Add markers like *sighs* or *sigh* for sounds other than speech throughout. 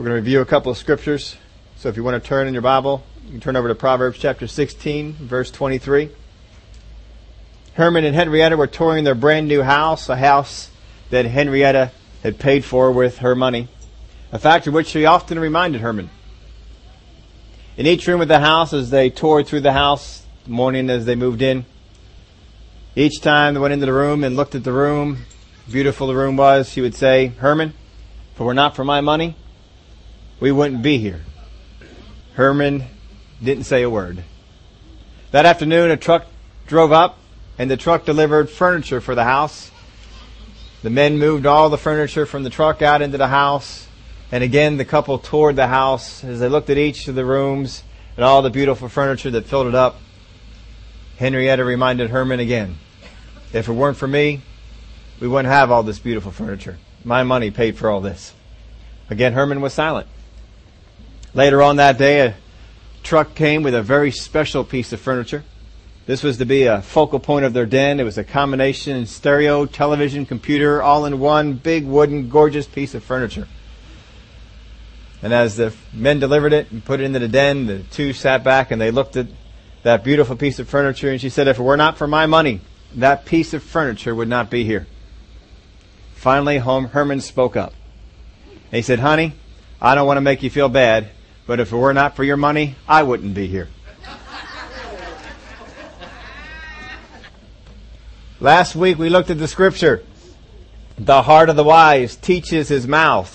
We're going to review a couple of scriptures. So if you want to turn in your Bible, you can turn over to Proverbs chapter 16, verse 23. Herman and Henrietta were touring their brand new house, a house that Henrietta had paid for with her money, a fact of which she often reminded Herman. In each room of the house, as they toured through the house, the morning as they moved in, each time they went into the room and looked at the room, beautiful the room was, she would say, Herman, if it were not for my money, we wouldn't be here. Herman didn't say a word. That afternoon, a truck drove up and the truck delivered furniture for the house. The men moved all the furniture from the truck out into the house. And again, the couple toured the house as they looked at each of the rooms and all the beautiful furniture that filled it up. Henrietta reminded Herman again, if it weren't for me, we wouldn't have all this beautiful furniture. My money paid for all this. Again, Herman was silent. Later on that day, a truck came with a very special piece of furniture. This was to be a focal point of their den. It was a combination stereo, television, computer, all in one big wooden, gorgeous piece of furniture. And as the men delivered it and put it into the den, the two sat back and they looked at that beautiful piece of furniture and she said, if it were not for my money, that piece of furniture would not be here. Finally, Herman spoke up. He said, honey, I don't want to make you feel bad, but if it were not for your money, I wouldn't be here. Last week we looked at the scripture. The heart of the wise teaches his mouth.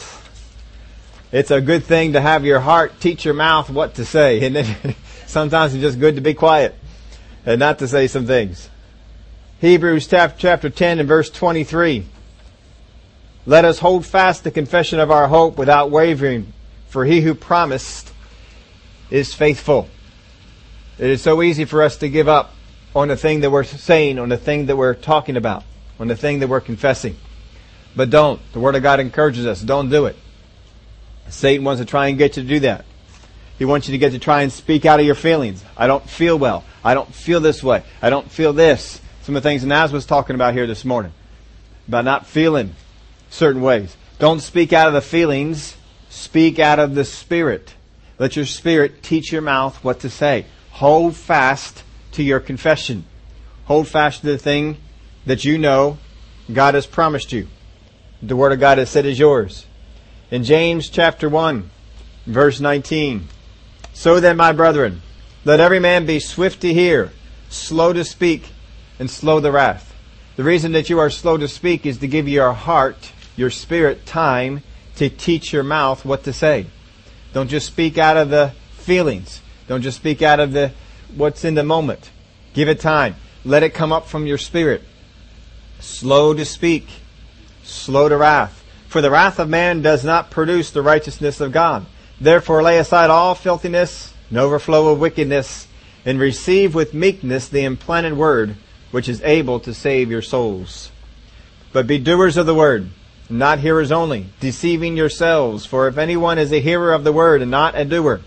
It's a good thing to have your heart teach your mouth what to say. *laughs* And sometimes it's just good to be quiet and not to say some things. Hebrews chapter 10 and verse 23. Let us hold fast the confession of our hope without wavering, for he who promised is faithful. It is so easy for us to give up on the thing that we're saying, on the thing that we're talking about, on the thing that we're confessing. But don't. The Word of God encourages us. Don't do it. Satan wants to try and get you to do that. He wants you to get to try and speak out of your feelings. I don't feel well. I don't feel this way. I don't feel this. Some of the things Naz was talking about here this morning. About not feeling certain ways. Don't speak out of the feelings. Speak out of the Spirit. Let your Spirit teach your mouth what to say. Hold fast to your confession. Hold fast to the thing that you know God has promised you. The Word of God has said is yours. In James chapter 1, verse 19, So then, my brethren, let every man be swift to hear, slow to speak, and slow to wrath. The reason that you are slow to speak is to give your heart, your spirit, time to teach your mouth what to say. Don't just speak out of the feelings. Don't just speak out of the what's in the moment. Give it time. Let it come up from your spirit. Slow to speak, slow to wrath. For the wrath of man does not produce the righteousness of God. Therefore lay aside all filthiness and overflow of wickedness, and receive with meekness the implanted word, which is able to save your souls. But be doers of the word, not hearers only, deceiving yourselves. For if anyone is a hearer of the word and not a doer,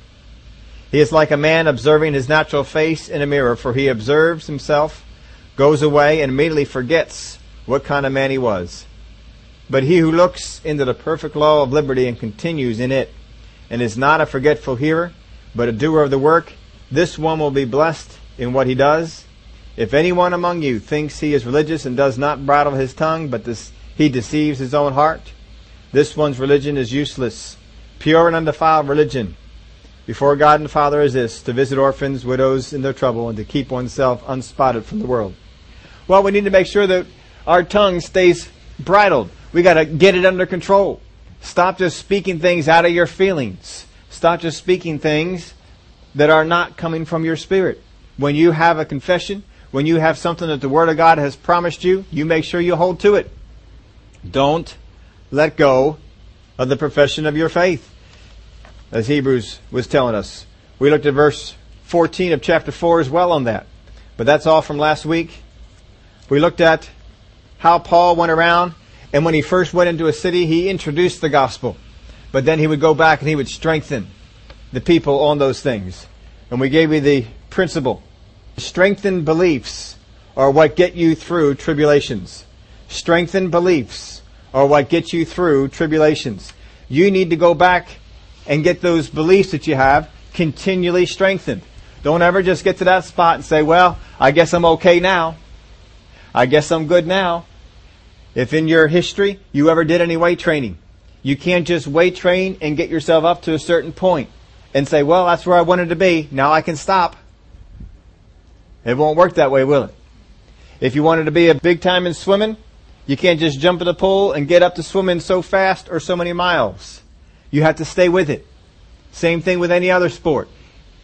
he is like a man observing his natural face in a mirror, for he observes himself, goes away, and immediately forgets what kind of man he was. But he who looks into the perfect law of liberty and continues in it, and is not a forgetful hearer, but a doer of the work, this one will be blessed in what he does. If anyone among you thinks he is religious and does not bridle his tongue, but this, he deceives his own heart, this one's religion is useless. Pure and undefiled religion before God and Father is this to visit orphans, widows in their trouble, and to keep oneself unspotted from the world. Well, we need to make sure that our tongue stays bridled. We got to get it under control. Stop just speaking things out of your feelings. Stop just speaking things that are not coming from your spirit. When you have a confession, when you have something that the Word of God has promised you, you make sure you hold to it. Don't let go of the profession of your faith as Hebrews was telling us. We looked at verse 14 of chapter 4 as well on that. But that's all from last week. We looked at how Paul went around, and when he first went into a city, he introduced the gospel. But then he would go back and he would strengthen the people on those things. And we gave you the principle. Strengthened beliefs are what get you through tribulations. Strengthened beliefs are what gets you through tribulations. You need to go back and get those beliefs that you have continually strengthened. Don't ever just get to that spot and say, well, I guess I'm okay now. I guess I'm good now. If in your history you ever did any weight training, you can't just weight train and get yourself up to a certain point and say, well, that's where I wanted to be. Now I can stop. It won't work that way, will it? If you wanted to be a big time in swimming, you can't just jump in the pool and get up to swimming so fast or so many miles. You have to stay with it. Same thing with any other sport,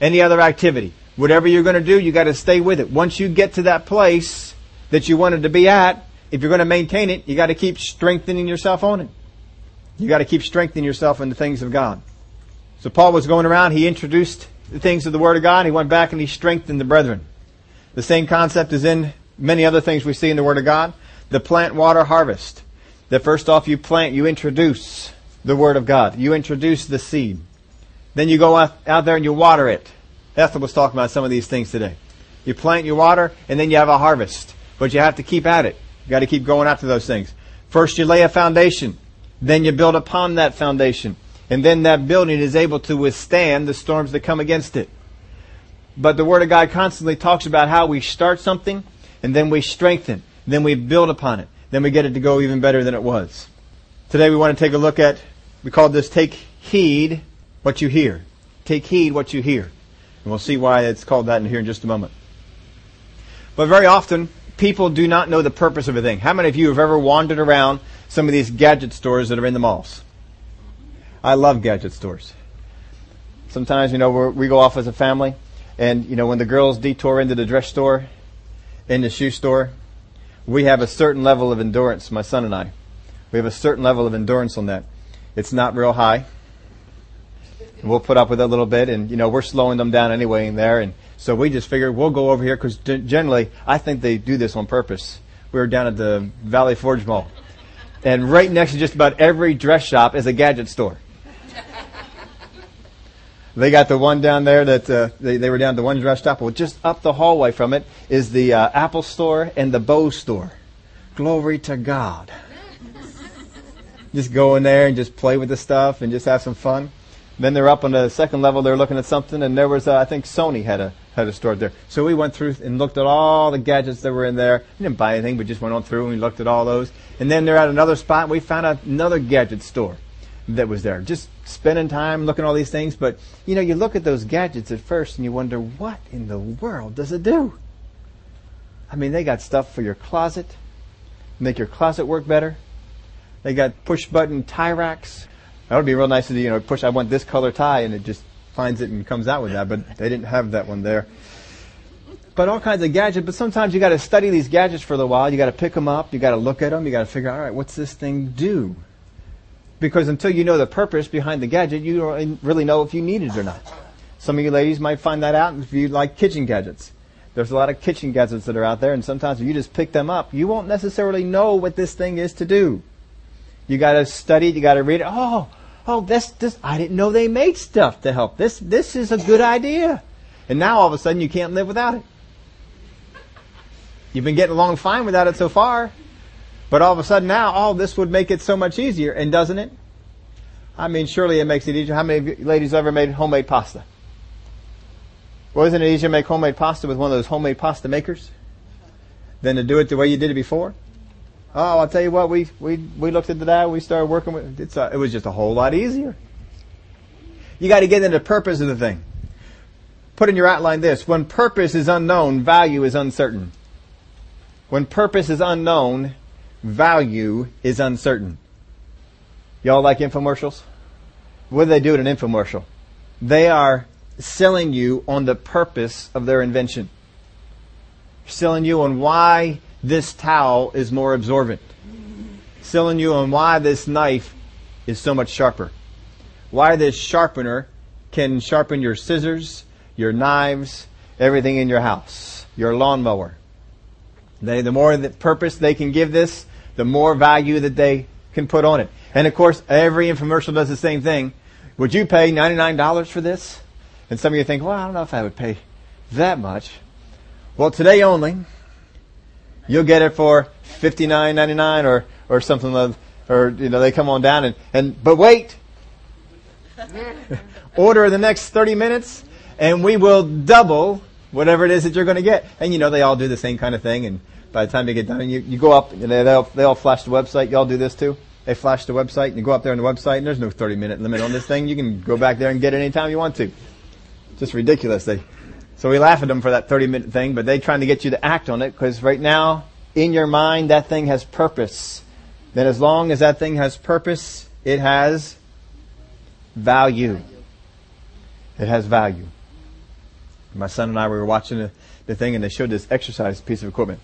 any other activity. Whatever you're going to do, you got to stay with it. Once you get to that place that you wanted to be at, if you're going to maintain it, you got to keep strengthening yourself on it. You got to keep strengthening yourself in the things of God. So Paul was going around, he introduced the things of the Word of God, he went back and he strengthened the brethren. The same concept is in many other things we see in the Word of God. The plant, water, harvest. That first off you plant, you introduce the Word of God. You introduce the seed. Then you go out, out there and you water it. Ethel was talking about some of these things today. You plant, you water, and then you have a harvest. But you have to keep at it. You got to keep going after those things. First you lay a foundation. Then you build upon that foundation. And then that building is able to withstand the storms that come against it. But the Word of God constantly talks about how we start something and then we strengthen, then we build upon it, then we get it to go even better than it was. Today we want to take a look at, we call this take heed what you hear. Take heed what you hear. And we'll see why it's called that in here in just a moment. But very often, people do not know the purpose of a thing. How many of you have ever wandered around some of these gadget stores that are in the malls? I love gadget stores. Sometimes, you know, we go off as a family, and, you know, when the girls detour into the dress store, in the shoe store, we have a certain level of endurance, my son and I. We have a certain level of endurance on that. It's not real high. We'll put up with it a little bit, and, you know, we're slowing them down anyway in there, and so we just figured we'll go over here, because generally, I think they do this on purpose. We were down at the Valley Forge Mall. And right next to just about every dress shop is a gadget store. They got the one down there that uh, they, they were down the one dress shop. Well, just up the hallway from it is the uh, Apple store and the Bose store. Glory to God. just go in there and just play with the stuff and just have some fun. Then they're up on the second level. They're looking at something, and there was uh, I think Sony had a had a store there. So we went through and looked at all the gadgets that were in there. We didn't buy anything, but just went on through and we looked at all those. And then they're at another spot. And we found another gadget store that was there. Just spending time looking at all these things. But, you know, you look at those gadgets at first and you wonder, what in the world does it do? I mean, they got stuff for your closet, make your closet work better. They got push button tie racks. That would be real nice to, you know, push, I want this color tie and it just finds it and comes out with that, but they didn't have that one there. But all kinds of gadgets, but sometimes you gotta study these gadgets for a little while. You gotta pick them up, you gotta look at them, you gotta figure out, alright, what's this thing do? Because until you know the purpose behind the gadget, you don't really know if you need it or not. Some of you ladies might find that out if you like kitchen gadgets. There's a lot of kitchen gadgets that are out there, and sometimes if you just pick them up, you won't necessarily know what this thing is to do. You gotta study it, you gotta read it. Oh, oh, this, this, I didn't know they made stuff to help. This, this is a good idea. And now all of a sudden you can't live without it. You've been getting along fine without it so far. But all of a sudden now, all this would make it so much easier, and doesn't it? I mean, surely it makes it easier. How many ladies ever made homemade pasta? Well, isn't it easier to make homemade pasta with one of those homemade pasta makers than to do it the way you did it before? Oh, I'll tell you what, we, we, we looked into that, we started working with it. it was just a whole lot easier. You got to get into the purpose of the thing. Put in your outline this. When purpose is unknown, value is uncertain. When purpose is unknown, value is uncertain. Y'all like infomercials? What do they do in an infomercial? They are selling you on the purpose of their invention. Selling you on why this towel is more absorbent. Selling you on why this knife is so much sharper. Why this sharpener can sharpen your scissors, your knives, everything in your house, your lawnmower. They, the more the purpose they can give this, the more value that they can put on it. And of course, every infomercial does the same thing. Would you pay $99 for this? And some of you think, well, I don't know if I would pay that much. Well, today only, you'll get it for $59.99 or, or something like, or, you know, they come on down and, and, but wait! *laughs* Order in the next 30 minutes and we will double whatever it is that you're going to get. And you know, they all do the same kind of thing. And by the time you get done, you, you go up and they, they'll, they all flash the website. Y'all do this too? They flash the website and you go up there on the website and there's no 30 minute limit on this thing. You can go back there and get it anytime you want to. Just ridiculous. They, so we laugh at them for that 30 minute thing, but they trying to get you to act on it because right now, in your mind, that thing has purpose. Then as long as that thing has purpose, it has value. It has value. My son and I we were watching the, the thing and they showed this exercise piece of equipment.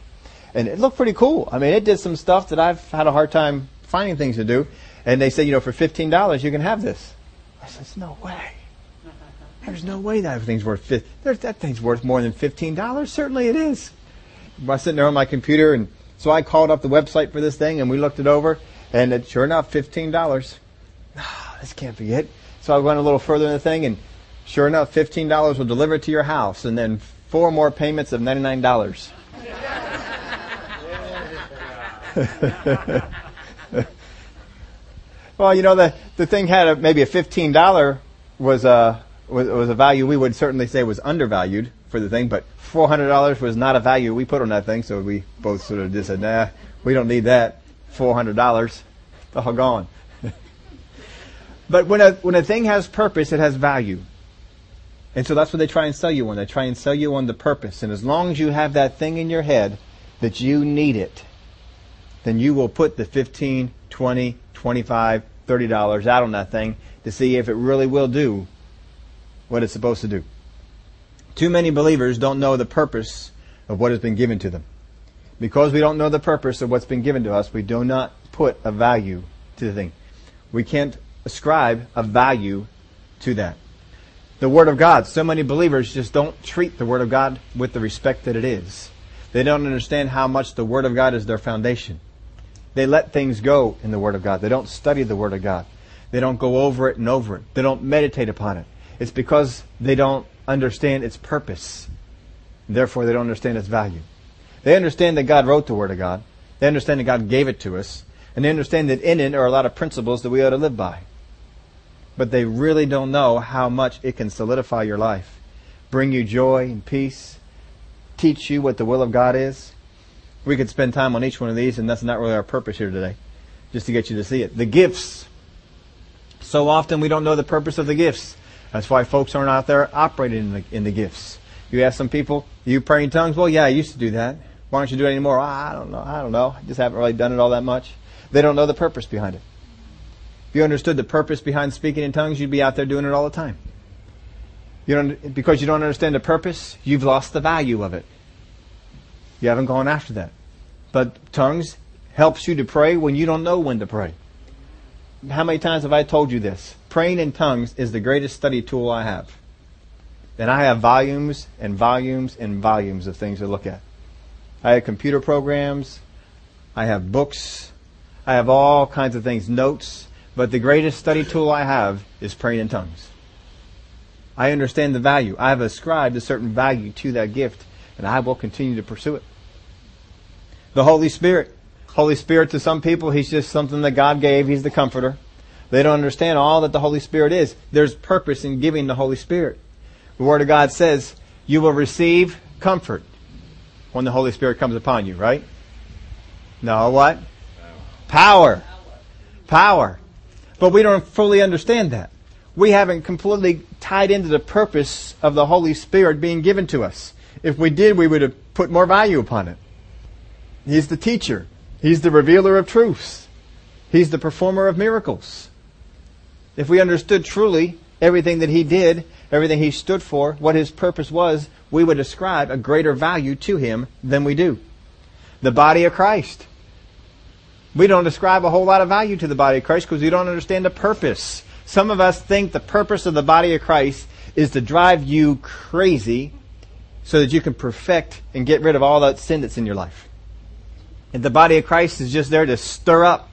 And it looked pretty cool. I mean, it did some stuff that I've had a hard time finding things to do. And they said, you know, for $15 you can have this. I said, no way. There's no way that thing's worth that thing's worth more than fifteen dollars. Certainly it is. I was sitting there on my computer, and so I called up the website for this thing, and we looked it over, and it, sure enough, fifteen dollars. Oh, *sighs* this can't be it. So I went a little further in the thing, and sure enough, fifteen dollars will deliver it to your house, and then four more payments of ninety nine dollars. *laughs* *laughs* well, you know the the thing had a, maybe a fifteen dollar was a was, was a value we would certainly say was undervalued for the thing, but four hundred dollars was not a value we put on that thing, so we both sort of just said, "Nah, we don't need that. Four hundred dollars, it's all gone." *laughs* but when a when a thing has purpose, it has value. And so that's what they try and sell you on. They try and sell you on the purpose. And as long as you have that thing in your head that you need it, then you will put the 15, 20, 25, 30 dollars out on that thing to see if it really will do what it's supposed to do. Too many believers don't know the purpose of what has been given to them. Because we don't know the purpose of what's been given to us, we do not put a value to the thing. We can't ascribe a value to that the Word of God. So many believers just don't treat the Word of God with the respect that it is. They don't understand how much the Word of God is their foundation. They let things go in the Word of God. They don't study the Word of God. They don't go over it and over it. They don't meditate upon it. It's because they don't understand its purpose. Therefore, they don't understand its value. They understand that God wrote the Word of God. They understand that God gave it to us. And they understand that in it are a lot of principles that we ought to live by but they really don't know how much it can solidify your life, bring you joy and peace, teach you what the will of God is. We could spend time on each one of these, and that's not really our purpose here today, just to get you to see it. The gifts. So often we don't know the purpose of the gifts. That's why folks aren't out there operating in the, in the gifts. You ask some people, you pray in tongues? Well, yeah, I used to do that. Why don't you do it anymore? I don't know. I don't know. I just haven't really done it all that much. They don't know the purpose behind it. If you understood the purpose behind speaking in tongues, you'd be out there doing it all the time. You don't, because you don't understand the purpose, you've lost the value of it. You haven't gone after that. But tongues helps you to pray when you don't know when to pray. How many times have I told you this? Praying in tongues is the greatest study tool I have. And I have volumes and volumes and volumes of things to look at. I have computer programs. I have books. I have all kinds of things, notes. But the greatest study tool I have is praying in tongues. I understand the value. I have ascribed a certain value to that gift, and I will continue to pursue it. The Holy Spirit. Holy Spirit to some people, He's just something that God gave. He's the comforter. They don't understand all that the Holy Spirit is. There's purpose in giving the Holy Spirit. The Word of God says, you will receive comfort when the Holy Spirit comes upon you, right? No, what? Power. Power. But we don't fully understand that. We haven't completely tied into the purpose of the Holy Spirit being given to us. If we did, we would have put more value upon it. He's the teacher. He's the revealer of truths. He's the performer of miracles. If we understood truly everything that he did, everything he stood for, what his purpose was, we would ascribe a greater value to him than we do. The body of Christ. We don't ascribe a whole lot of value to the body of Christ because we don't understand the purpose. Some of us think the purpose of the body of Christ is to drive you crazy so that you can perfect and get rid of all that sin that's in your life. And the body of Christ is just there to stir up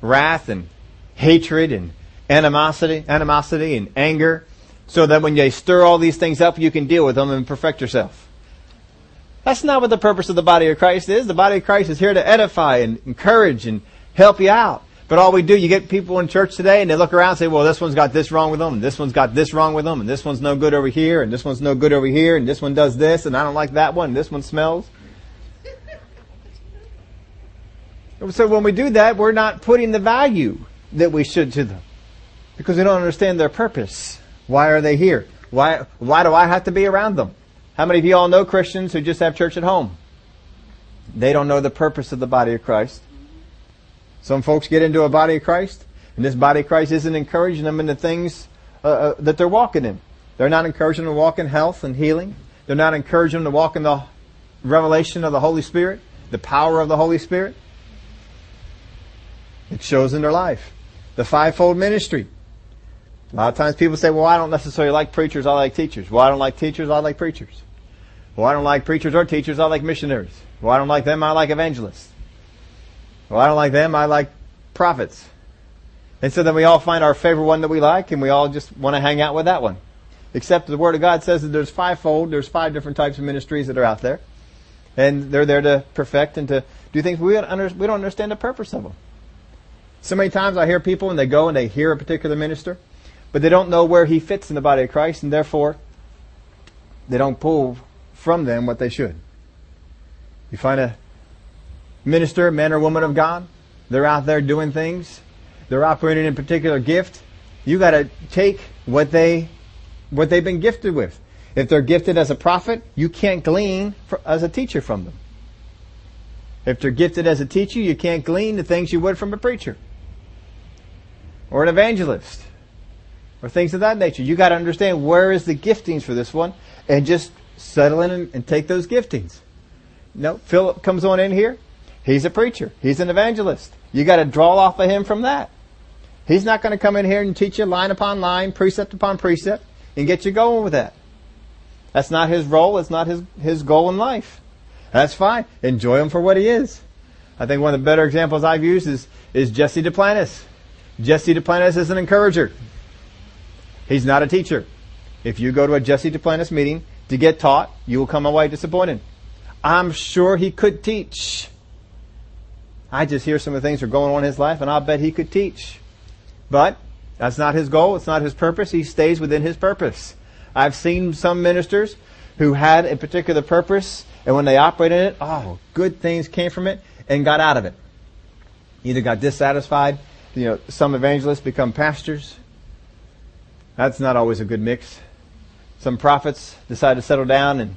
wrath and hatred and animosity, animosity and anger so that when they stir all these things up, you can deal with them and perfect yourself. That's not what the purpose of the body of Christ is. The body of Christ is here to edify and encourage and help you out. But all we do, you get people in church today and they look around and say, well, this one's got this wrong with them, and this one's got this wrong with them, and this one's no good over here, and this one's no good over here, and this one does this, and I don't like that one, and this one smells. So when we do that, we're not putting the value that we should to them. Because we don't understand their purpose. Why are they here? Why, why do I have to be around them? How many of you all know Christians who just have church at home? They don't know the purpose of the body of Christ. Some folks get into a body of Christ, and this body of Christ isn't encouraging them in the things uh, uh, that they're walking in. They're not encouraging them to walk in health and healing. They're not encouraging them to walk in the revelation of the Holy Spirit, the power of the Holy Spirit. It shows in their life. The fivefold ministry. A lot of times people say, well, I don't necessarily like preachers, I like teachers. Well, I don't like teachers, I like preachers. Well, I don't like preachers or teachers, I like missionaries. Well, I don't like them, I like evangelists. Well, I don't like them, I like prophets. And so then we all find our favorite one that we like and we all just want to hang out with that one. Except the Word of God says that there's fivefold, there's five different types of ministries that are out there. And they're there to perfect and to do things. We don't, understand the purpose of them. So many times I hear people and they go and they hear a particular minister, but they don't know where he fits in the body of Christ and therefore they don't pull from them what they should. You find a minister, man or woman of God, they're out there doing things, they're operating in a particular gift. You gotta take what they, what they've been gifted with. If they're gifted as a prophet, you can't glean for, as a teacher from them. If they're gifted as a teacher, you can't glean the things you would from a preacher or an evangelist or things of that nature. You got to understand where is the giftings for this one and just settle in and, and take those giftings. no, Philip comes on in here. He's a preacher. He's an evangelist. You got to draw off of him from that. He's not going to come in here and teach you line upon line, precept upon precept, and get you going with that. That's not his role. It's not his, his goal in life. That's fine. Enjoy him for what he is. I think one of the better examples I've used is, is Jesse Duplantis. Jesse Duplantis is an encourager. He's not a teacher. If you go to a Jesse Duplantis meeting to get taught, you will come away disappointed. I'm sure he could teach. I just hear some of the things that are going on in his life, and I'll bet he could teach. But that's not his goal. It's not his purpose. He stays within his purpose. I've seen some ministers who had a particular purpose, and when they operated in it, oh, good things came from it and got out of it. Either got dissatisfied you know, some evangelists become pastors. That's not always a good mix. Some prophets decide to settle down and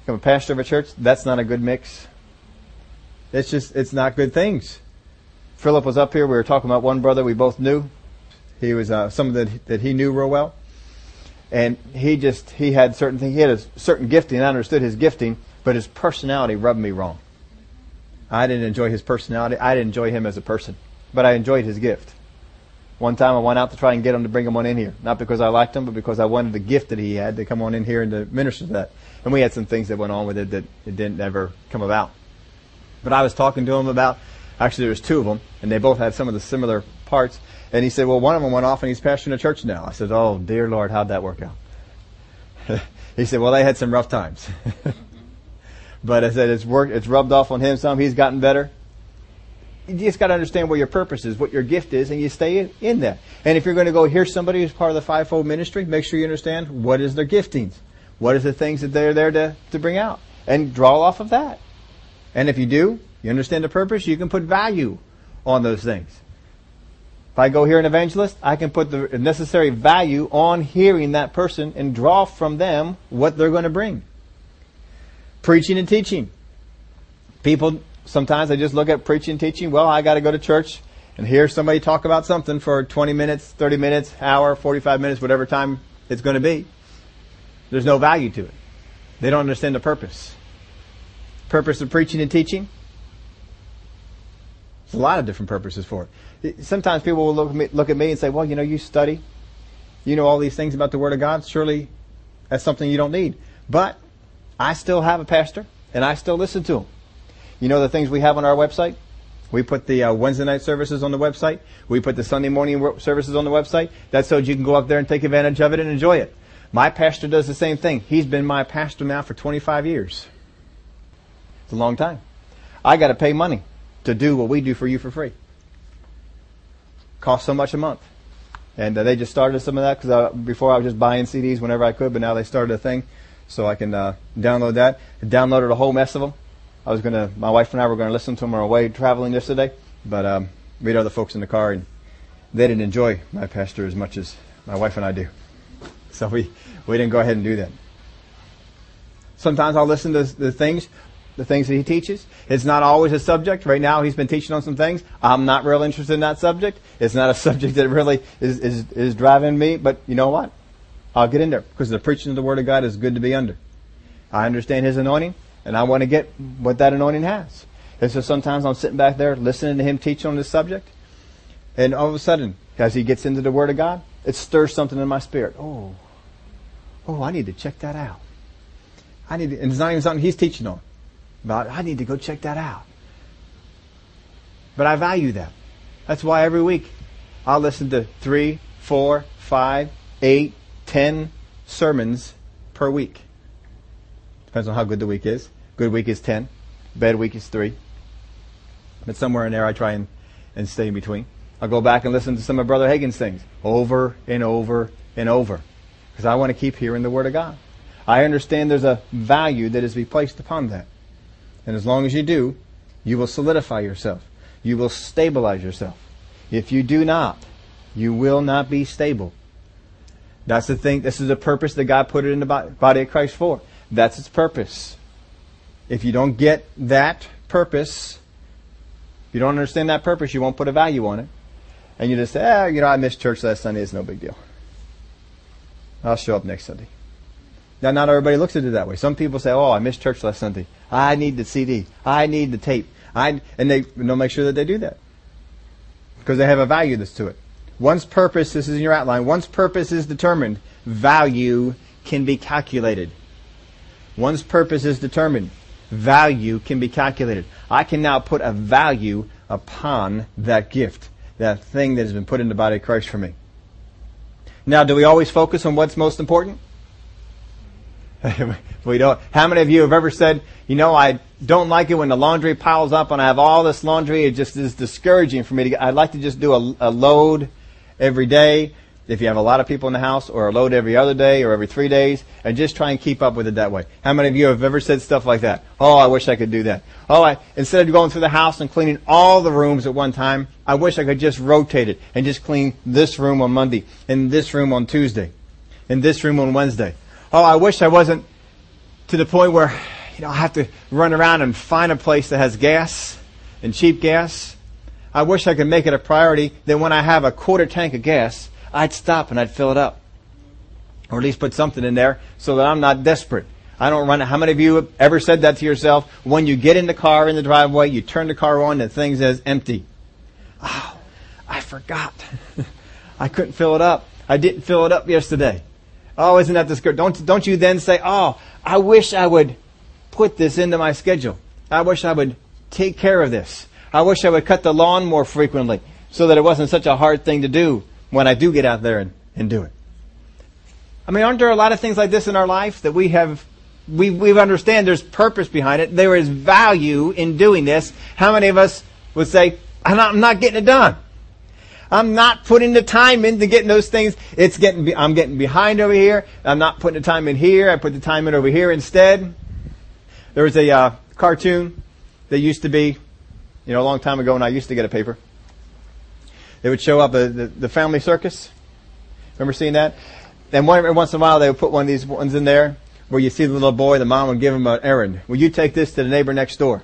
become a pastor of a church. That's not a good mix. It's just, it's not good things. Philip was up here. We were talking about one brother we both knew. He was uh, someone that, that he knew real well. And he just, he had certain things. He had a certain gifting. I understood his gifting, but his personality rubbed me wrong. I didn't enjoy his personality. I didn't enjoy him as a person but I enjoyed his gift. One time I went out to try and get him to bring him on in here. Not because I liked him, but because I wanted the gift that he had to come on in here and to minister to that. And we had some things that went on with it that it didn't ever come about. But I was talking to him about, actually there was two of them, and they both had some of the similar parts. And he said, well, one of them went off and he's pastoring a church now. I said, oh, dear Lord, how'd that work out? *laughs* he said, well, they had some rough times. *laughs* but I said, it's worked, it's rubbed off on him some. He's gotten better you just got to understand what your purpose is, what your gift is, and you stay in, that. And if you're going to go hear somebody who's part of the fivefold ministry, make sure you understand what is their giftings, what is the things that they're there to, to bring out, and draw off of that. And if you do, you understand the purpose, you can put value on those things. If I go hear an evangelist, I can put the necessary value on hearing that person and draw from them what they're going to bring. Preaching and teaching. People sometimes I just look at preaching, and teaching. Well, I got to go to church and hear somebody talk about something for 20 minutes, 30 minutes, hour, 45 minutes, whatever time it's going to be. There's no value to it. They don't understand the purpose. Purpose of preaching and teaching. There's a lot of different purposes for it. Sometimes people will look at me, look at me and say, well, you know, you study. You know all these things about the Word of God. Surely that's something you don't need. But I still have a pastor and I still listen to him. You know the things we have on our website? We put the uh, Wednesday night services on the website. We put the Sunday morning services on the website. That's so you can go up there and take advantage of it and enjoy it. My pastor does the same thing. He's been my pastor now for 25 years. It's a long time. I got to pay money to do what we do for you for free. costs so much a month. And uh, they just started some of that because before I was just buying CDs whenever I could, but now they started a thing, so I can uh, download that. I downloaded a whole mess of them. I was gonna, my wife and I were gonna listen to them on our way traveling yesterday, but um, we had other folks in the car and they didn't enjoy my pastor as much as my wife and I do. So we, we didn't go ahead and do that. Sometimes I'll listen to the things, the things that he teaches. It's not always a subject. Right now he's been teaching on some things. I'm not real interested in that subject. It's not a *laughs* subject that really is, is, is driving me, but you know what? I'll get in there because the preaching of the Word of God is good to be under. I understand His anointing and I want to get what that anointing has. And so sometimes I'm sitting back there listening to Him teach on this subject and all of a sudden, as He gets into the Word of God, it stirs something in my spirit. Oh, oh, I need to check that out. I need to, and it's not even something He's teaching on. But I need to go check that out. But I value that. That's why every week I'll listen to three, four, five, eight, ten sermons per week. Depends on how good the week is. Good week is ten. Bad week is three. But somewhere in there I try and, and stay in between. I'll go back and listen to some of Brother Hagin's things over and over and over. Because I want to keep hearing the Word of God. I understand there's a value that is to be placed upon that. And as long as you do, you will solidify yourself. You will stabilize yourself. If you do not, you will not be stable. That's the thing. This is the purpose that God put it in the body of Christ for. That's its purpose. If you don't get that purpose, if you don't understand that purpose, you won't put a value on it. And you just say, ah, you know, I missed church last Sunday. It's no big deal. I'll show up next Sunday. Now, not everybody looks at it that way. Some people say, "Oh, I missed church last Sunday. I need the CD. I need the tape." I and they they'll make sure that they do that because they have a value that's to it. Once purpose, this is in your outline. Once purpose is determined, value can be calculated. Once purpose is determined, value can be calculated. I can now put a value upon that gift, that thing that has been put in the body of Christ for me. Now, do we always focus on what's most important? *laughs* we don't. How many of you have ever said, you know, I don't like it when the laundry piles up and I have all this laundry. It just is discouraging for me to I'd like to just do a, a load every day. If you have a lot of people in the house or a load every other day or every three days and just try and keep up with it that way. How many of you have ever said stuff like that? Oh, I wish I could do that. Oh, I, instead of going through the house and cleaning all the rooms at one time, I wish I could just rotate it and just clean this room on Monday and this room on Tuesday and this room on Wednesday oh, I wish I wasn't to the point where, you know, I have to run around and find a place that has gas and cheap gas. I wish I could make it a priority that when I have a quarter tank of gas, I'd stop and I'd fill it up. Or at least put something in there so that I'm not desperate. I don't run. How many of you ever said that to yourself? When you get in the car in the driveway, you turn the car on and the thing says empty. Oh, I forgot. *laughs* I couldn't fill it up. I didn't fill it up yesterday. Oh, isn't that good? Don't, don't you then say, oh, I wish I would put this into my schedule. I wish I would take care of this. I wish I would cut the lawn more frequently so that it wasn't such a hard thing to do when I do get out there and, and do it. I mean, aren't there a lot of things like this in our life that we have, we, we understand there's purpose behind it. There is value in doing this. How many of us would say, I'm not, I'm not getting it done? I'm not putting the time into getting those things. It's getting, I'm getting behind over here. I'm not putting the time in here. I put the time in over here instead. There was a uh, cartoon that used to be, you know, a long time ago when I used to get a paper. They would show up the, the, the family circus. Remember seeing that? And one, every once in a while they would put one of these ones in there where you see the little boy, the mom would give him an errand. Will you take this to the neighbor next door?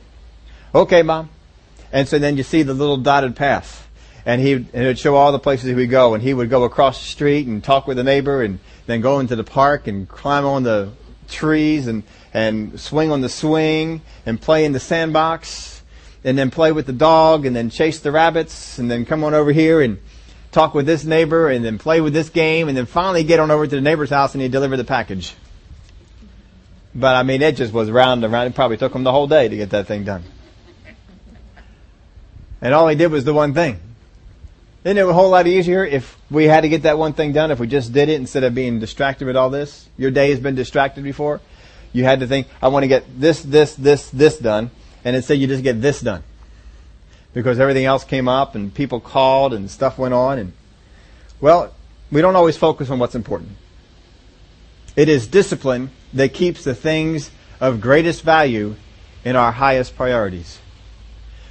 Okay, mom. And so then you see the little dotted path and he and it would show all the places he would go, and he would go across the street and talk with a neighbor, and then go into the park and climb on the trees and and swing on the swing and play in the sandbox, and then play with the dog, and then chase the rabbits, and then come on over here and talk with this neighbor, and then play with this game, and then finally get on over to the neighbor's house and he'd deliver the package. But I mean, it just was round and round. It probably took him the whole day to get that thing done. And all he did was the one thing. Isn't it a whole lot easier if we had to get that one thing done, if we just did it instead of being distracted with all this? Your day has been distracted before. You had to think, I want to get this, this, this, this done, and it said you just get this done. because everything else came up and people called and stuff went on and well, we don't always focus on what's important. It is discipline that keeps the things of greatest value in our highest priorities.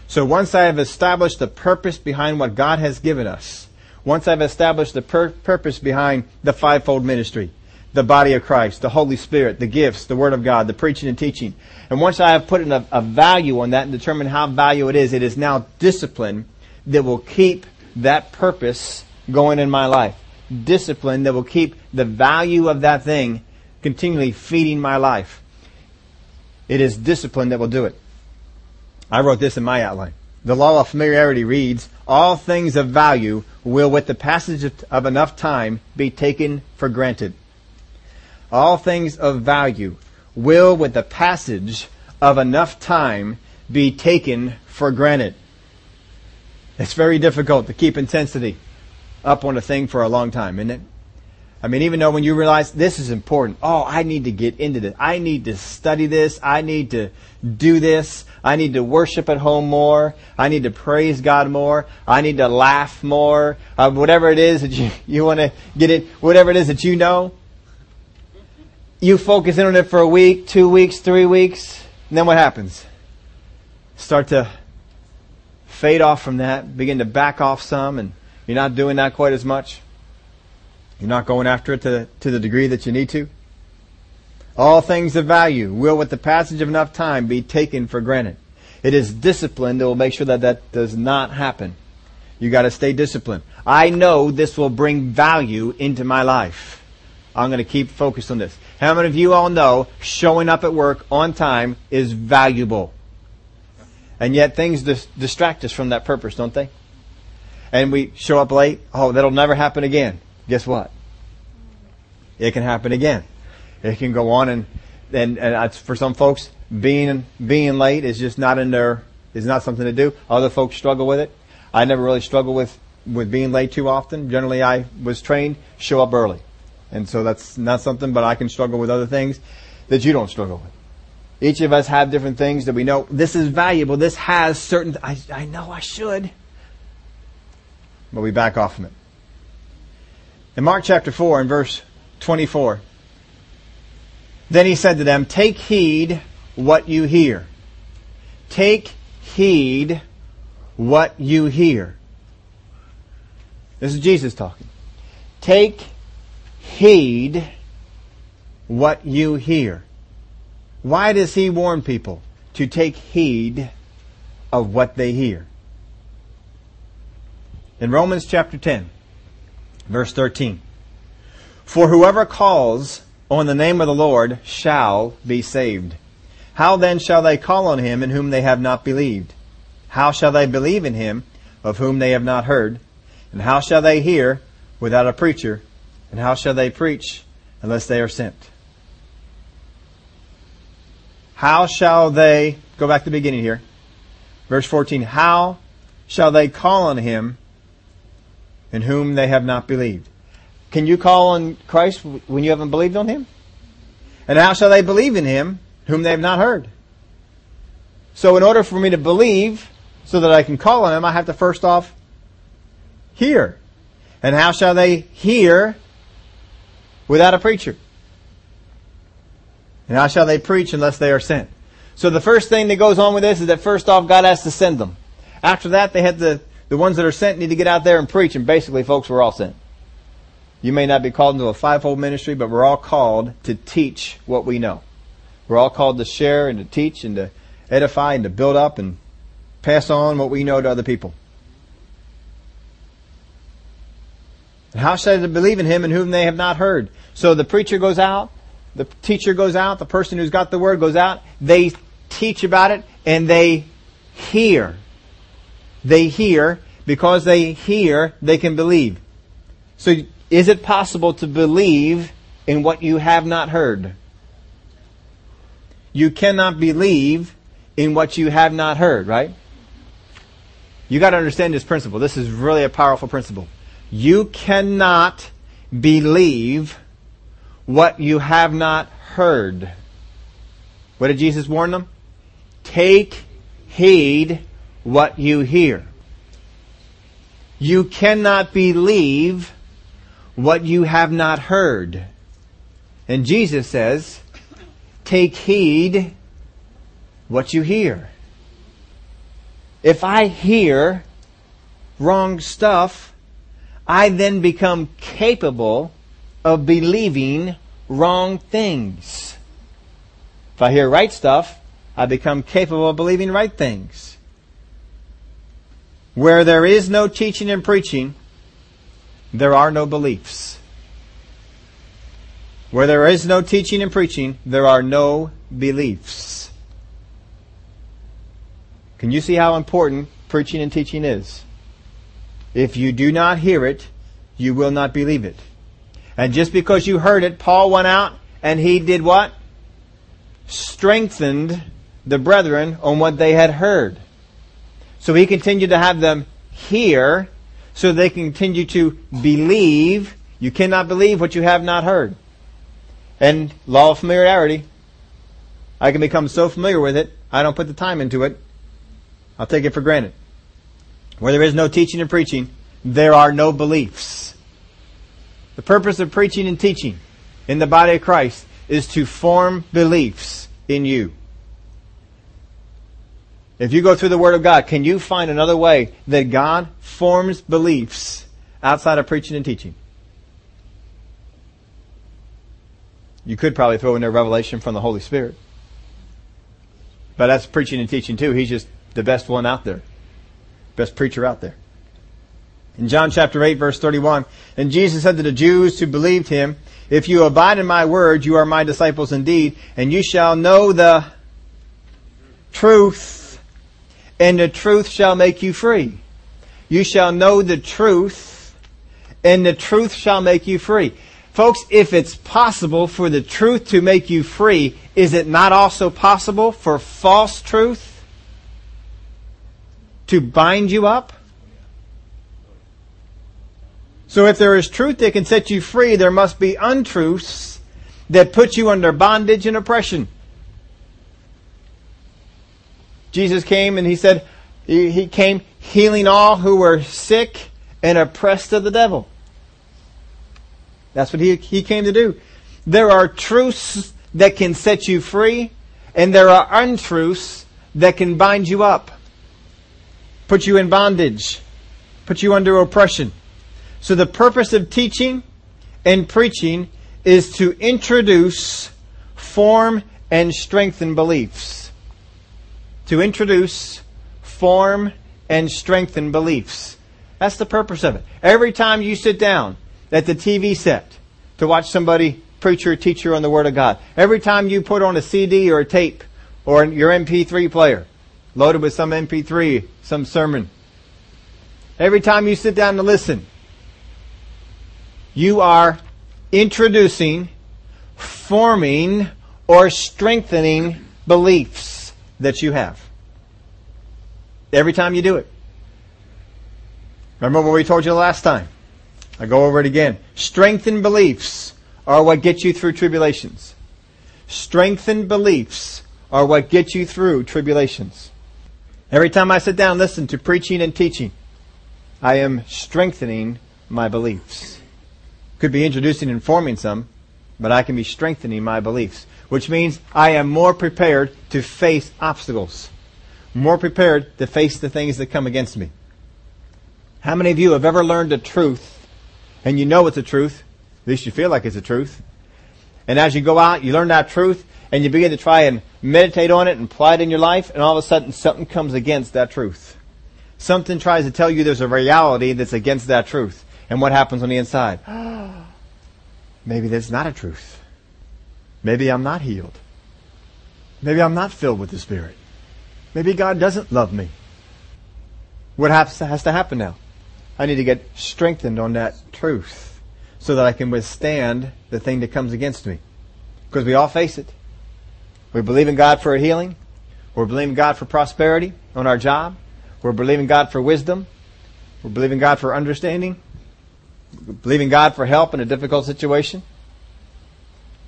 So once I have established the purpose behind what God has given us, once I've established the pur- purpose behind the fivefold ministry, the body of Christ, the Holy Spirit, the gifts, the Word of God, the preaching and teaching, and once I have put a, a value on that and determined how value it is, it is now discipline that will keep that purpose going in my life. Discipline that will keep the value of that thing continually feeding my life. It is discipline that will do it. I wrote this in my outline. The law of familiarity reads, all things of value will with the passage of enough time be taken for granted. All things of value will with the passage of enough time be taken for granted. It's very difficult to keep intensity up on a thing for a long time, isn't it? I mean, even though when you realize this is important, oh, I need to get into this. I need to study this. I need to do this. I need to worship at home more. I need to praise God more. I need to laugh more. Uh, whatever it is that you, *laughs* you want to get it, whatever it is that you know. You focus in on it for a week, two weeks, three weeks, and then what happens? Start to fade off from that, begin to back off some, and you're not doing that quite as much. You're not going after it to, to the degree that you need to. All things of value will, with the passage of enough time, be taken for granted. It is discipline that will make sure that that does not happen. You got to stay disciplined. I know this will bring value into my life. I'm going to keep focused on this. How many of you all know showing up at work on time is valuable? And yet things dis- distract us from that purpose, don't they? And we show up late. Oh, that'll never happen again guess what? It can happen again. It can go on and, and, and for some folks, being, being late is just not in their, is not something to do. Other folks struggle with it. I never really struggle with, with being late too often. Generally, I was trained, show up early. And so that's not something, but I can struggle with other things that you don't struggle with. Each of us have different things that we know this is valuable. This has certain, I, I know I should. But we back off from it. In Mark chapter 4 and verse 24, then he said to them, Take heed what you hear. Take heed what you hear. This is Jesus talking. Take heed what you hear. Why does he warn people to take heed of what they hear? In Romans chapter 10, Verse 13. For whoever calls on the name of the Lord shall be saved. How then shall they call on him in whom they have not believed? How shall they believe in him of whom they have not heard? And how shall they hear without a preacher? And how shall they preach unless they are sent? How shall they, go back to the beginning here, verse 14, how shall they call on him in whom they have not believed. Can you call on Christ when you haven't believed on him? And how shall they believe in him whom they have not heard? So in order for me to believe so that I can call on him, I have to first off hear. And how shall they hear without a preacher? And how shall they preach unless they are sent? So the first thing that goes on with this is that first off, God has to send them. After that, they had to the ones that are sent need to get out there and preach. And basically, folks, we're all sent. You may not be called into a fivefold ministry, but we're all called to teach what we know. We're all called to share and to teach and to edify and to build up and pass on what we know to other people. How shall they believe in him in whom they have not heard? So the preacher goes out, the teacher goes out, the person who's got the word goes out, they teach about it, and they hear they hear. Because they hear, they can believe. So is it possible to believe in what you have not heard? You cannot believe in what you have not heard, right? You got to understand this principle. This is really a powerful principle. You cannot believe what you have not heard. What did Jesus warn them? Take heed what you hear. You cannot believe what you have not heard. And Jesus says, take heed what you hear. If I hear wrong stuff, I then become capable of believing wrong things. If I hear right stuff, I become capable of believing right things. Where there is no teaching and preaching, there are no beliefs. Where there is no teaching and preaching, there are no beliefs. Can you see how important preaching and teaching is? If you do not hear it, you will not believe it. And just because you heard it, Paul went out and he did what? Strengthened the brethren on what they had heard. So he continued to have them hear so they continue to believe. You cannot believe what you have not heard. And law of familiarity. I can become so familiar with it, I don't put the time into it. I'll take it for granted. Where there is no teaching and preaching, there are no beliefs. The purpose of preaching and teaching in the body of Christ is to form beliefs in you. If you go through the Word of God, can you find another way that God forms beliefs outside of preaching and teaching? You could probably throw in there revelation from the Holy Spirit. But that's preaching and teaching too. He's just the best one out there. Best preacher out there. In John chapter 8 verse 31, and Jesus said to the Jews who believed him, if you abide in my word, you are my disciples indeed, and you shall know the truth, and the truth shall make you free. You shall know the truth, and the truth shall make you free. Folks, if it's possible for the truth to make you free, is it not also possible for false truth to bind you up? So if there is truth that can set you free, there must be untruths that put you under bondage and oppression. Jesus came and he said, he came healing all who were sick and oppressed of the devil. That's what he, he came to do. There are truths that can set you free, and there are untruths that can bind you up, put you in bondage, put you under oppression. So the purpose of teaching and preaching is to introduce, form, and strengthen beliefs to introduce, form, and strengthen beliefs. That's the purpose of it. Every time you sit down at the TV set to watch somebody preach or teach you on the Word of God, every time you put on a CD or a tape or your MP3 player loaded with some MP3, some sermon, every time you sit down to listen, you are introducing, forming, or strengthening beliefs that you have. Every time you do it. Remember what we told you the last time? I go over it again. Strengthened beliefs are what get you through tribulations. Strengthened beliefs are what get you through tribulations. Every time I sit down and listen to preaching and teaching, I am strengthening my beliefs. Could be introducing and forming some, but I can be strengthening my beliefs which means I am more prepared to face obstacles, more prepared to face the things that come against me. How many of you have ever learned a truth and you know it's a truth, at least you feel like it's a truth, and as you go out, you learn that truth and you begin to try and meditate on it and apply it in your life, and all of a sudden something comes against that truth. Something tries to tell you there's a reality that's against that truth. And what happens on the inside? *gasps* Maybe that's not a truth. Maybe I'm not healed. Maybe I'm not filled with the Spirit. Maybe God doesn't love me. What has to, happen now? I need to get strengthened on that truth so that I can withstand the thing that comes against me. Because we all face it. We believe in God for a healing. We're believing God for prosperity on our job. We're believing God for wisdom. We're believing God for understanding. We're believing God for help in a difficult situation.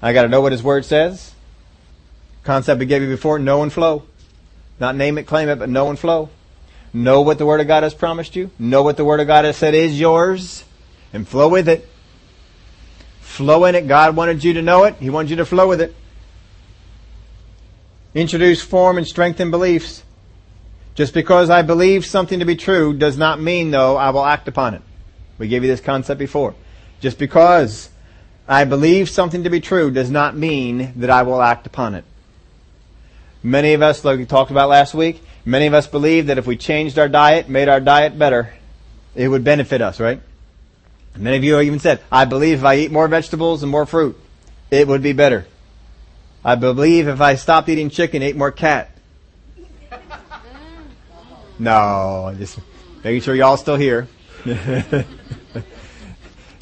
I got to know what His Word says. Concept we gave you before, know and flow. Not name it, claim it, but know and flow. Know what the Word of God has promised you. Know what the Word of God has said is yours. And flow with it. Flow in it. God wanted you to know it. He wanted you to flow with it. Introduce form and strengthen beliefs. Just because I believe something to be true does not mean, though, I will act upon it. We gave you this concept before. Just because I believe something to be true does not mean that I will act upon it. Many of us, like we talked about last week, many of us believe that if we changed our diet, made our diet better, it would benefit us, right? Many of you even said, I believe if I eat more vegetables and more fruit, it would be better. I believe if I stopped eating chicken, ate more cat. *laughs* No, just making sure y'all still here. *laughs*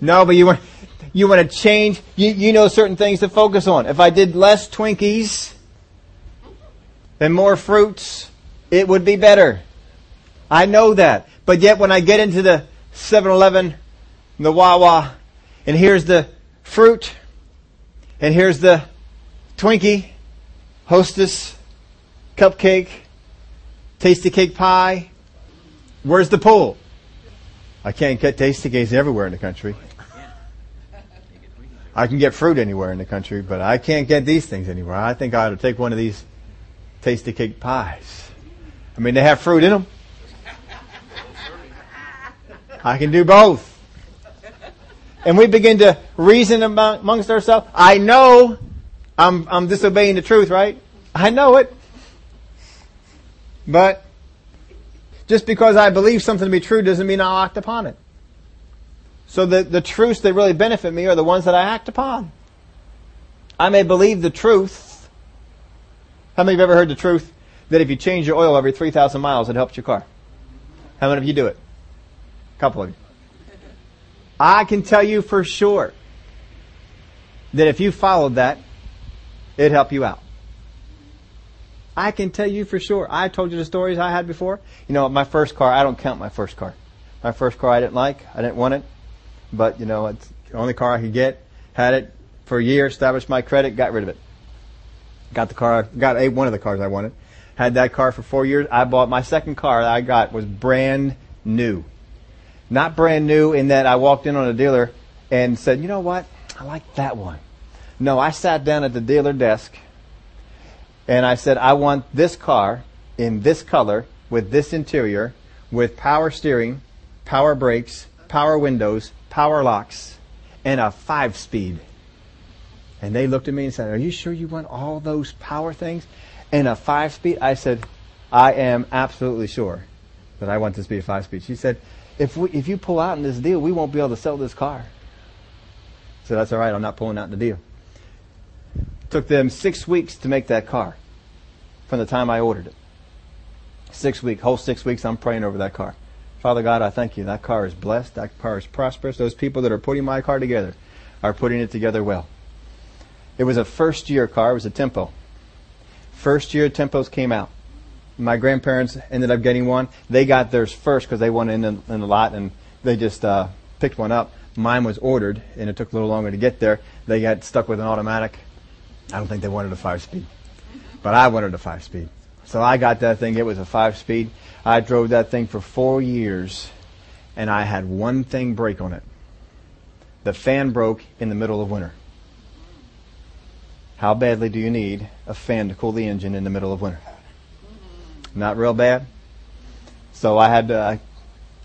no, but you want you want to change. You you know certain things to focus on. If I did less Twinkies and more fruits, it would be better. I know that. But yet when I get into the 7-Eleven, the Wawa, and here's the fruit, and here's the Twinkie, Hostess, cupcake, Tastykake pie. Where's the pool? I can't get Tastykakes everywhere in the country. I can get fruit anywhere in the country, but I can't get these things anywhere. I think I ought to take one of these Tastykake pies. I mean, they have fruit in them. I can do both. And we begin to reason amongst ourselves. I know I'm, I'm disobeying the truth, right? I know it. But just because I believe something to be true doesn't mean I'll act upon it. So the, the truths that really benefit me are the ones that I act upon. I may believe the truth. How many of you have ever heard the truth that if you change your oil every 3,000 miles, it helps your car? How many of you do it? A couple of you. I can tell you for sure that if you followed that, it'd help you out. I can tell you for sure. I told you the stories I had before. You know, my first car, I don't count my first car. My first car I didn't like. I didn't want it. But, you know, it's the only car I could get. Had it for a year, established my credit, got rid of it. Got the car, got a, one of the cars I wanted. Had that car for four years. I bought my second car that I got was brand new. Not brand new in that I walked in on a dealer and said, you know what? I like that one. No, I sat down at the dealer desk and I said, I want this car in this color with this interior with power steering, power brakes, power windows, power locks, and a five speed. And they looked at me and said, Are you sure you want all those power things and a five speed? I said, I am absolutely sure that I want this to be a five speed. She said, if, we, if you pull out in this deal, we won't be able to sell this car. So that's all right. I'm not pulling out in the deal. Took them six weeks to make that car from the time I ordered it. Six weeks, whole six weeks, I'm praying over that car. Father God, I thank you. That car is blessed. That car is prosperous. Those people that are putting my car together are putting it together well. It was a first year car. It was a Tempo. First year Tempos came out. My grandparents ended up getting one. They got theirs first because they went in, in, in the lot and they just uh, picked one up. Mine was ordered and it took a little longer to get there. They got stuck with an automatic. I don't think they wanted a five speed, but I wanted a five speed. So I got that thing. It was a five speed. I drove that thing for four years and I had one thing break on it. The fan broke in the middle of winter. How badly do you need a fan to cool the engine in the middle of winter? Not real bad. So I had to, I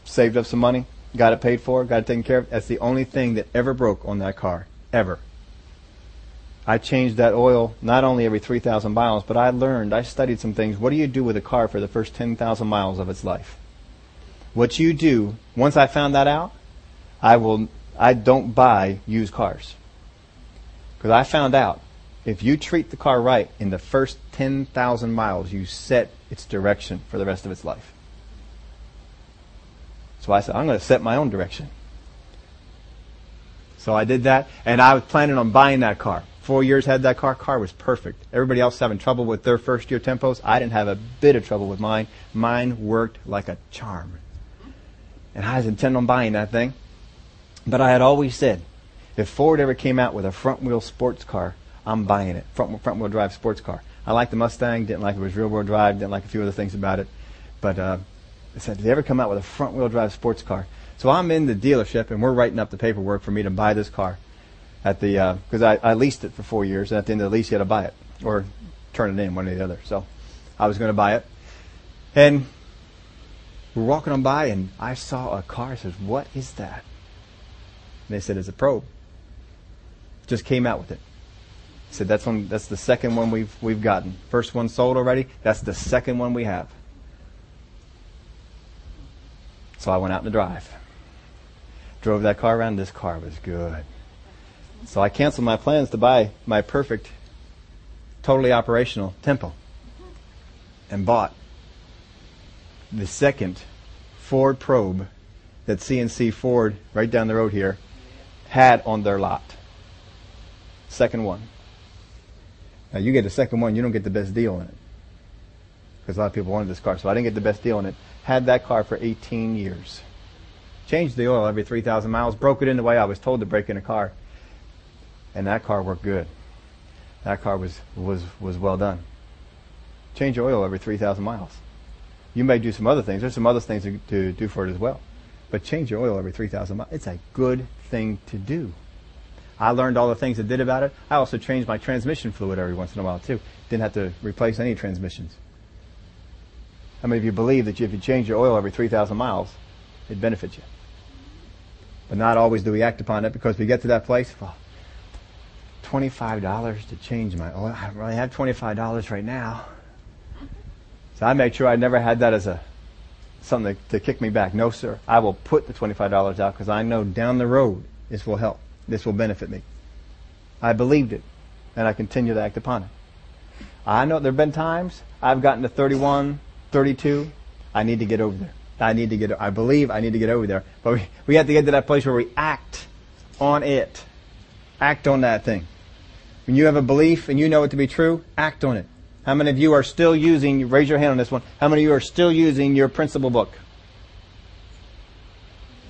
saved up some money, got it paid for, got it taken care of. That's the only thing that ever broke on that car, ever. I changed that oil not only every 3,000 miles, but I learned, I studied some things. What do you do with a car for the first 10,000 miles of its life? What you do, once I found that out, I will, I don't buy used cars. Because I found out, if you treat the car right in the first 10,000 miles, you set its direction for the rest of its life. So I said, I'm going to set my own direction. So I did that, and I was planning on buying that car. Four years had that car. Car was perfect. Everybody else having trouble with their first year tempos. I didn't have a bit of trouble with mine. Mine worked like a charm. And I was intent on buying that thing. But I had always said, if Ford ever came out with a front wheel sports car, I'm buying it. Front, front wheel drive sports car. I liked the Mustang, didn't like it was rear wheel drive, didn't like a few other things about it. But uh, They said, did they ever come out with a front wheel drive sports car? So I'm in the dealership and we're writing up the paperwork for me to buy this car at the, because uh, I, I leased it for four years and at the end of the lease you had to buy it or turn it in, one or the other. So I was going to buy it. And we're walking on by and I saw a car. I says, what is that? And they said, it's a probe. Just came out with it. Said, that's that's the second one we've, we've gotten. First one sold already. That's the second one we have. So I went out in the drive. Drove that car around. This car was good. So I canceled my plans to buy my perfect, totally operational tempo and bought the second Ford probe that CNC Ford, right down the road here, had on their lot. Second one. Now you get the second one, you don't get the best deal in it. Because a lot of people wanted this car, so I didn't get the best deal in it. Had that car for 18 years. Changed the oil every 3,000 miles, broke it in the way I was told to break in a car. And that car worked good. That car was, was, was well done. Change oil every 3,000 miles. You may do some other things. There's some other things to, to do for it as well. But change your oil every 3,000 miles. It's a good thing to do. I learned all the things I did about it. I also changed my transmission fluid every once in a while too. Didn't have to replace any transmissions. How many of you believe that if you change your oil every 3,000 miles, it benefits you? But not always do we act upon it because we get to that place, well, $25 to change my oil. I don't really have $25 right now. So I make sure I never had that as a something to, to kick me back. No, sir. I will put the $25 out because I know down the road this will help. This will benefit me. I believed it and I continue to act upon it. I know there have been times I've gotten to 31, 32. I need to get over there. I need to get, I believe I need to get over there. But we, we have to get to that place where we act on it. Act on that thing. When you have a belief and you know it to be true, act on it. How many of you are still using, raise your hand on this one, how many of you are still using your principle book?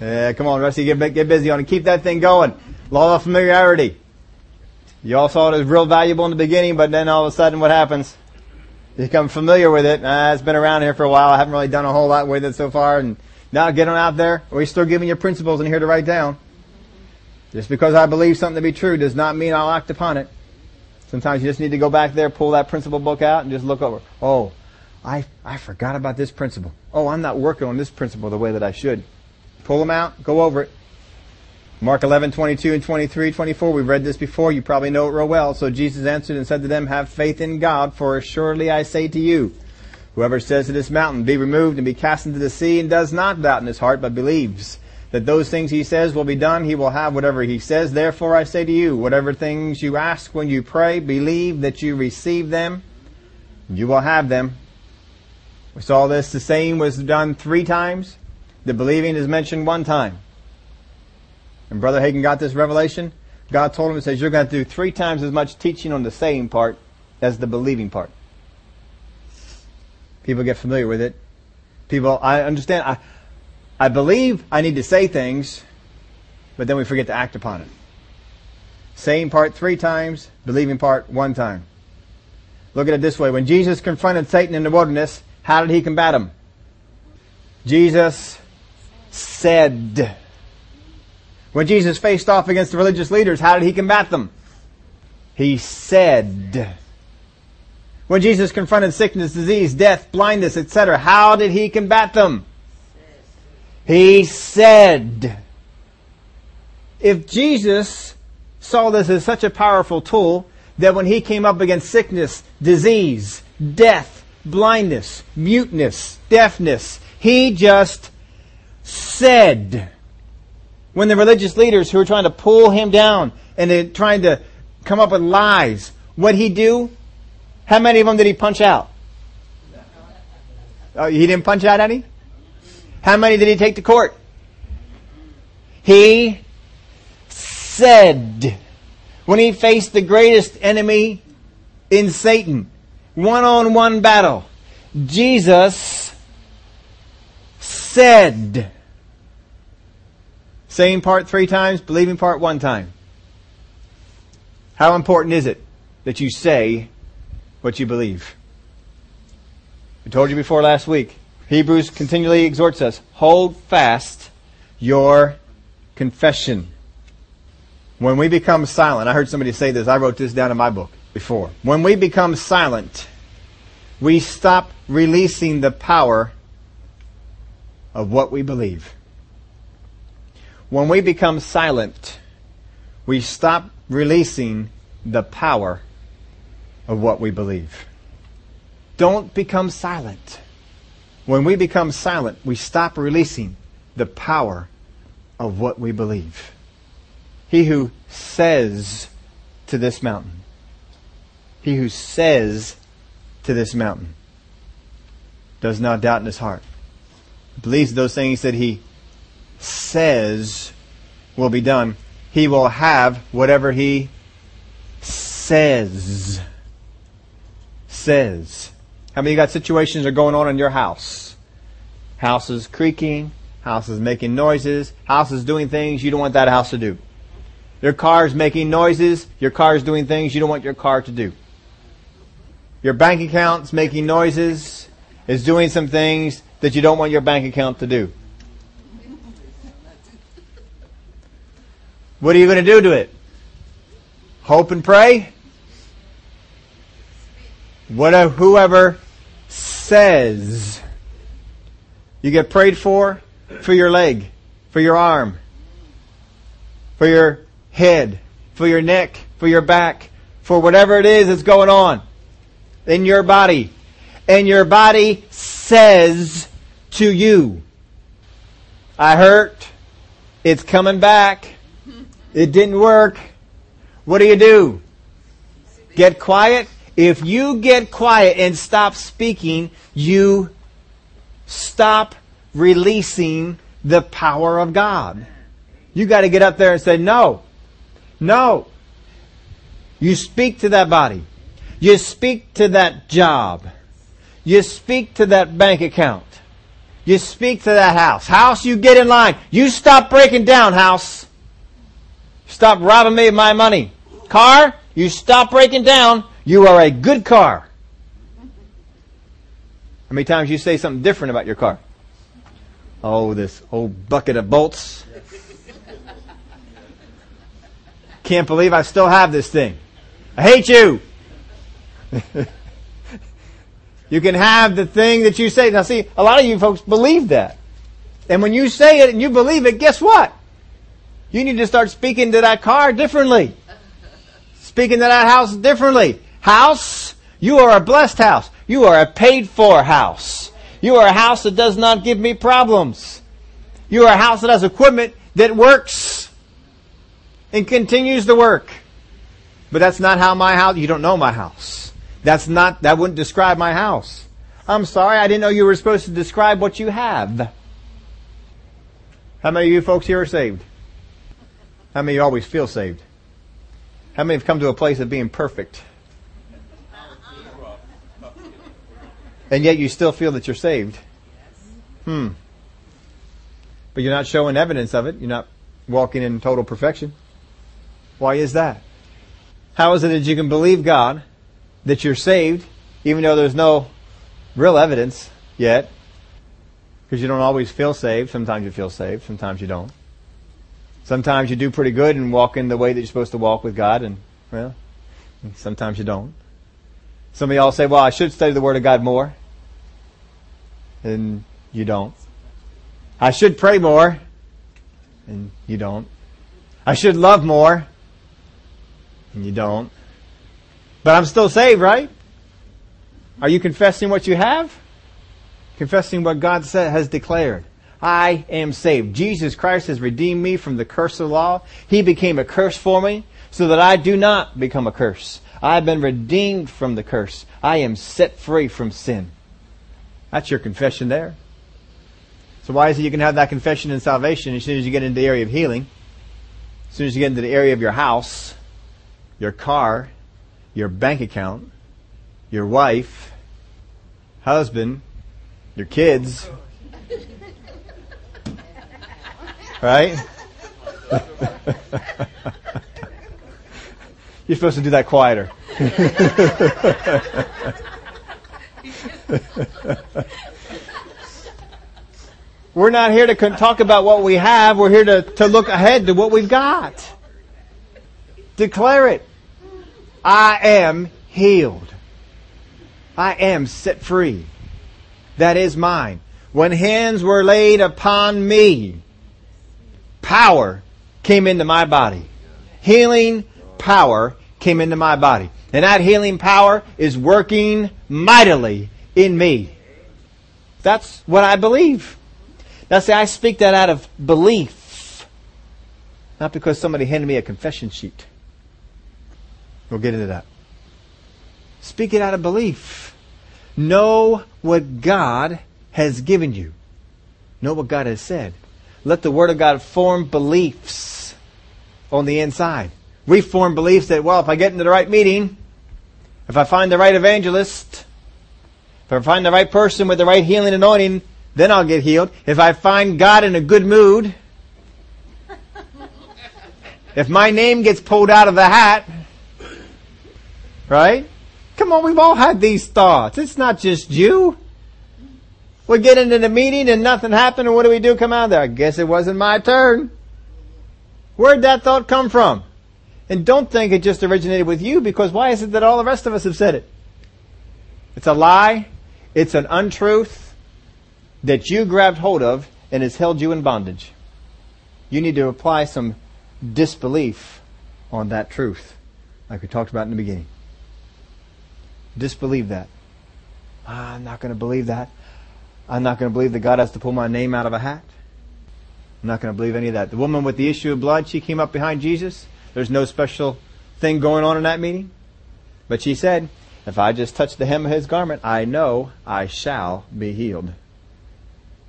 Yeah, come on, Rusty, get, get busy on it. Keep that thing going. Law of familiarity. You all saw it as real valuable in the beginning, but then all of a sudden what happens? You become familiar with it. Ah, it's been around here for a while. I haven't really done a whole lot with it so far. And now get on out there. We're you still giving you principles in here to write down. Just because I believe something to be true does not mean I'll act upon it. Sometimes you just need to go back there, pull that principle book out, and just look over. Oh, I, I forgot about this principle. Oh, I'm not working on this principle the way that I should. Pull them out, go over it. Mark 11, 22 and 23, 24, we've read this before, you probably know it real well. So Jesus answered and said to them, have faith in God, for assuredly I say to you, whoever says to this mountain, be removed and be cast into the sea, and does not doubt in his heart, but believes that those things he says will be done, he will have whatever he says. Therefore I say to you, whatever things you ask when you pray, believe that you receive them, you will have them. We saw this, the same was done three times. The believing is mentioned one time. And Brother Hagin got this revelation. God told him, He says, you're going to do three times as much teaching on the saying part as the believing part. People get familiar with it. People, I understand, I, I believe I need to say things, but then we forget to act upon it. Saying part three times, believing part one time. Look at it this way. When Jesus confronted Satan in the wilderness, how did he combat him? Jesus said. When Jesus faced off against the religious leaders, how did he combat them? He said. When Jesus confronted sickness, disease, death, blindness, etc., how did he combat them? He said. If Jesus saw this as such a powerful tool that when he came up against sickness, disease, death, blindness, muteness, deafness, he just said when the religious leaders who were trying to pull him down and trying to come up with lies, what he do? How many of them did he punch out? Oh, he didn't punch out any? How many did he take to court? He said, when he faced the greatest enemy in Satan, one-on-one battle, Jesus said, Saying part three times, believing part one time. How important is it that you say what you believe? I told you before last week. Hebrews continually exhorts us, hold fast your confession. When we become silent, I heard somebody say this, I wrote this down in my book before. When we become silent, we stop releasing the power of what we believe. When we become silent, we stop releasing the power of what we believe. Don't become silent. When we become silent, we stop releasing the power of what we believe. He who says to this mountain, he who says to this mountain does not doubt in his heart. Believes those things that he says will be done. He will have whatever he says. Says. How many got situations are going on in your house? Houses creaking, houses making noises, houses doing things you don't want that house to do. Your car is making noises, your car is doing things you don't want your car to do. Your bank account's making noises, is doing some things that you don't want your bank account to do. What are you going to do to it? Hope and pray? Whatever, whoever says you get prayed for, for your leg, for your arm, for your head, for your neck, for your back, for whatever it is that's going on in your body. And your body says to you, I hurt. It's coming back. It didn't work. What do you do? Get quiet? If you get quiet and stop speaking, you stop releasing the power of God. You got to get up there and say, no, no. You speak to that body. You speak to that job. You speak to that bank account. You speak to that house. House, you get in line. You stop breaking down, house. Stop robbing me of my money. Car, you stop breaking down. You are a good car. How many times you say something different about your car? Oh, this old bucket of bolts. Can't believe I still have this thing. I hate you. *laughs* you can have the thing that you say. Now see, a lot of you folks believe that. And when you say it and you believe it, guess what? You need to start speaking to that car differently. Speaking to that house differently. House, you are a blessed house. You are a paid for house. You are a house that does not give me problems. You are a house that has equipment that works and continues to work. But that's not how my house, you don't know my house. That's not, that wouldn't describe my house. I'm sorry, I didn't know you were supposed to describe what you have. How many of you folks here are saved? How many always feel saved? How many have come to a place of being perfect? And yet you still feel that you're saved. Hmm. But you're not showing evidence of it. You're not walking in total perfection. Why is that? How is it that you can believe God that you're saved, even though there's no real evidence yet? Because you don't always feel saved. Sometimes you feel saved, sometimes you don't. Sometimes you do pretty good and walk in the way that you're supposed to walk with God, and, well, sometimes you don't. Some of y'all say, well, I should study the Word of God more. And you don't. I should pray more. And you don't. I should love more. And you don't. But I'm still saved, right? Are you confessing what you have? Confessing what God has declared. I am saved. Jesus Christ has redeemed me from the curse of the law. He became a curse for me so that I do not become a curse. I have been redeemed from the curse. I am set free from sin. That's your confession there. So why is it you can have that confession in salvation as soon as you get into the area of healing? As soon as you get into the area of your house, your car, your bank account, your wife, husband, your kids. Right? *laughs* You're supposed to do that quieter. *laughs* We're not here to talk about what we have. We're here to, to look ahead to what we've got. Declare it. I am healed. I am set free. That is mine. When hands were laid upon me, power came into my body. Healing power came into my body. And that healing power is working mightily in me. That's what I believe. Now see, I speak that out of belief. Not because somebody handed me a confession sheet. We'll get into that. Speak it out of belief. Know what God has given you. Know what God has said. Let the Word of God form beliefs on the inside. We form beliefs that, well, if I get into the right meeting, if I find the right evangelist, if I find the right person with the right healing anointing, then I'll get healed. If I find God in a good mood, if my name gets pulled out of the hat, right? Come on, we've all had these thoughts. It's not just you. We get into the meeting and nothing happened, and what do we do? Come out there. I guess it wasn't my turn. Where'd that thought come from? And don't think it just originated with you because why is it that all the rest of us have said it? It's a lie. It's an untruth that you grabbed hold of and has held you in bondage. You need to apply some disbelief on that truth, like we talked about in the beginning. Disbelieve that. I'm not going to believe that. I'm not going to believe that God has to pull my name out of a hat. I'm not going to believe any of that. The woman with the issue of blood, she came up behind Jesus. There's no special thing going on in that meeting. But she said, if I just touch the hem of his garment, I know I shall be healed.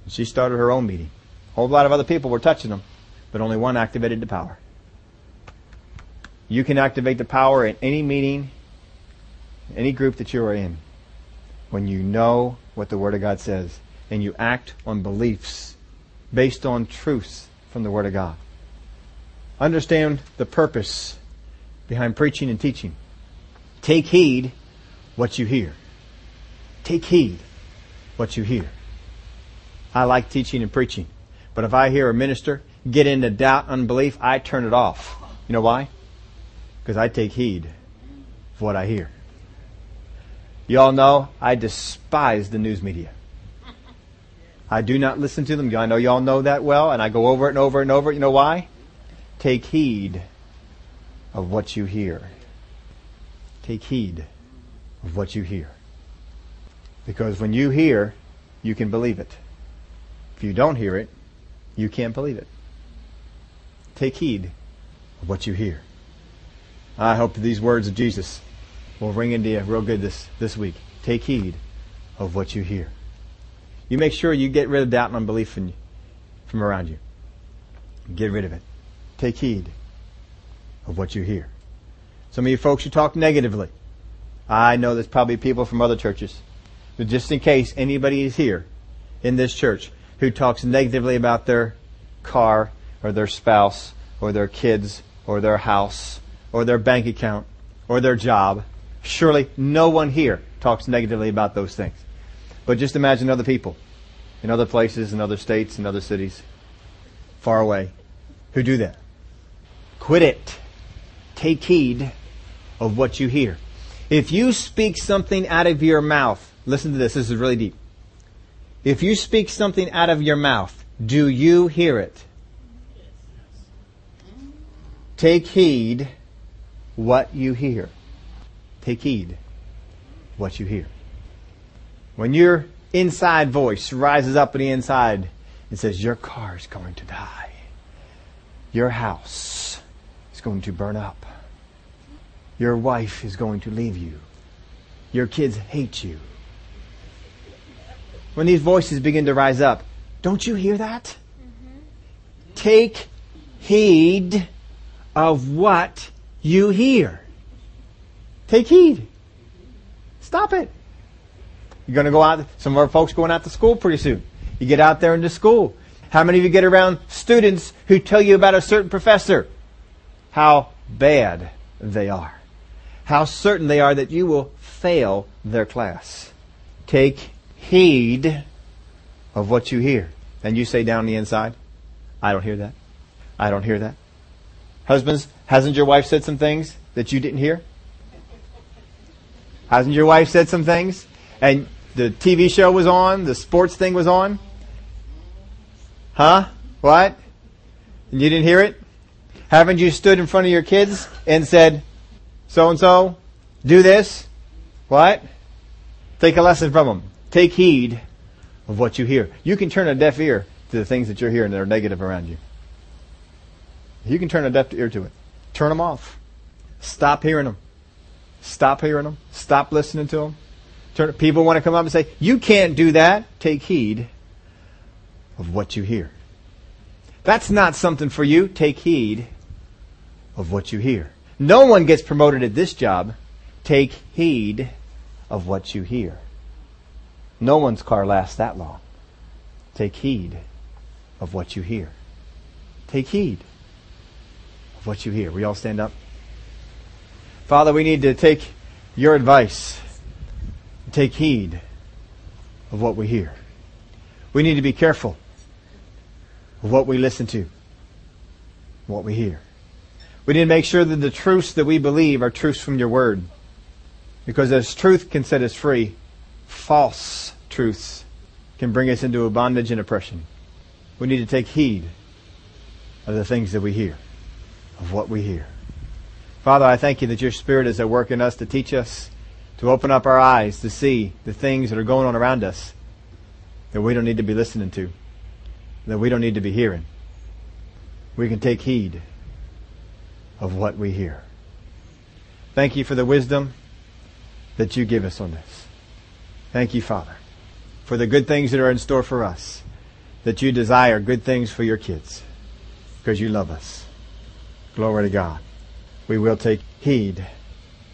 She started her own meeting. A whole lot of other people were touching them, but only one activated the power. You can activate the power in any meeting, any group that you are in, when you know what the Word of God says and you act on beliefs based on truths from the Word of God. Understand the purpose behind preaching and teaching. Take heed what you hear. Take heed what you hear. I like teaching and preaching, but if I hear a minister get into doubt, unbelief, I turn it off. You know why? Because I take heed of what I hear. You all know I despise the news media. I do not listen to them. I know y'all know that well, and I go over it and over and over. You know why? Take heed of what you hear. Take heed of what you hear. Because when you hear, you can believe it. If you don't hear it, you can't believe it. Take heed of what you hear. I hope these words of Jesus will ring into you real good this, this week. Take heed of what you hear. You make sure you get rid of doubt and unbelief in, from around you. Get rid of it. Take heed of what you hear. Some of you folks, you talk negatively. I know there's probably people from other churches. But just in case anybody is here in this church who talks negatively about their car or their spouse or their kids or their house or their bank account or their job, surely no one here talks negatively about those things. But just imagine other people in other places, in other states, in other cities, far away, who do that. Quit it. Take heed of what you hear. If you speak something out of your mouth, listen to this, this is really deep. If you speak something out of your mouth, do you hear it? Take heed what you hear. Take heed what you hear. When your inside voice rises up on the inside and says, Your car is going to die. Your house is going to burn up. Your wife is going to leave you. Your kids hate you. When these voices begin to rise up, don't you hear that? Mm-hmm. Take heed of what you hear. Take heed. Stop it. You're going to go out. Some of our folks going out to school pretty soon. You get out there into school. How many of you get around students who tell you about a certain professor? How bad they are. How certain they are that you will fail their class. Take heed of what you hear. and you say down the inside, I don't hear that. I don't hear that. Husbands, hasn't your wife said some things that you didn't hear? Hasn't your wife said some things? And the TV show was on, the sports thing was on? Huh? What? And you didn't hear it? Haven't you stood in front of your kids and said, so and so, do this? What? Take a lesson from them. Take heed of what you hear. You can turn a deaf ear to the things that you're hearing that are negative around you. You can turn a deaf ear to it. Turn them off. Stop hearing them. Stop hearing them. Stop listening to them. Turn, people want to come up and say, you can't do that. Take heed of what you hear. That's not something for you. Take heed of what you hear. No one gets promoted at this job. Take heed of what you hear. No one's car lasts that long. Take heed of what you hear. Take heed of what you hear. We all stand up. Father, we need to take your advice. Take heed of what we hear. We need to be careful of what we listen to, what we hear. We need to make sure that the truths that we believe are truths from your word. Because as truth can set us free, false truths can bring us into a bondage and oppression. We need to take heed of the things that we hear, of what we hear. Father, I thank you that your Spirit is at work in us to teach us, to open up our eyes to see the things that are going on around us that we don't need to be listening to, that we don't need to be hearing. We can take heed of what we hear. Thank you for the wisdom that you give us on this. Thank you, Father, for the good things that are in store for us, that you desire good things for your kids, because you love us. Glory to God. We will take heed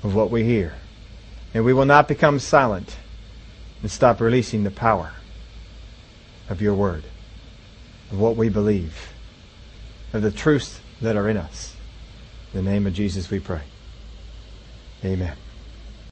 of what we hear, and we will not become silent and stop releasing the power of your word, of what we believe, of the truths that are in us. In the name of Jesus we pray. Amen.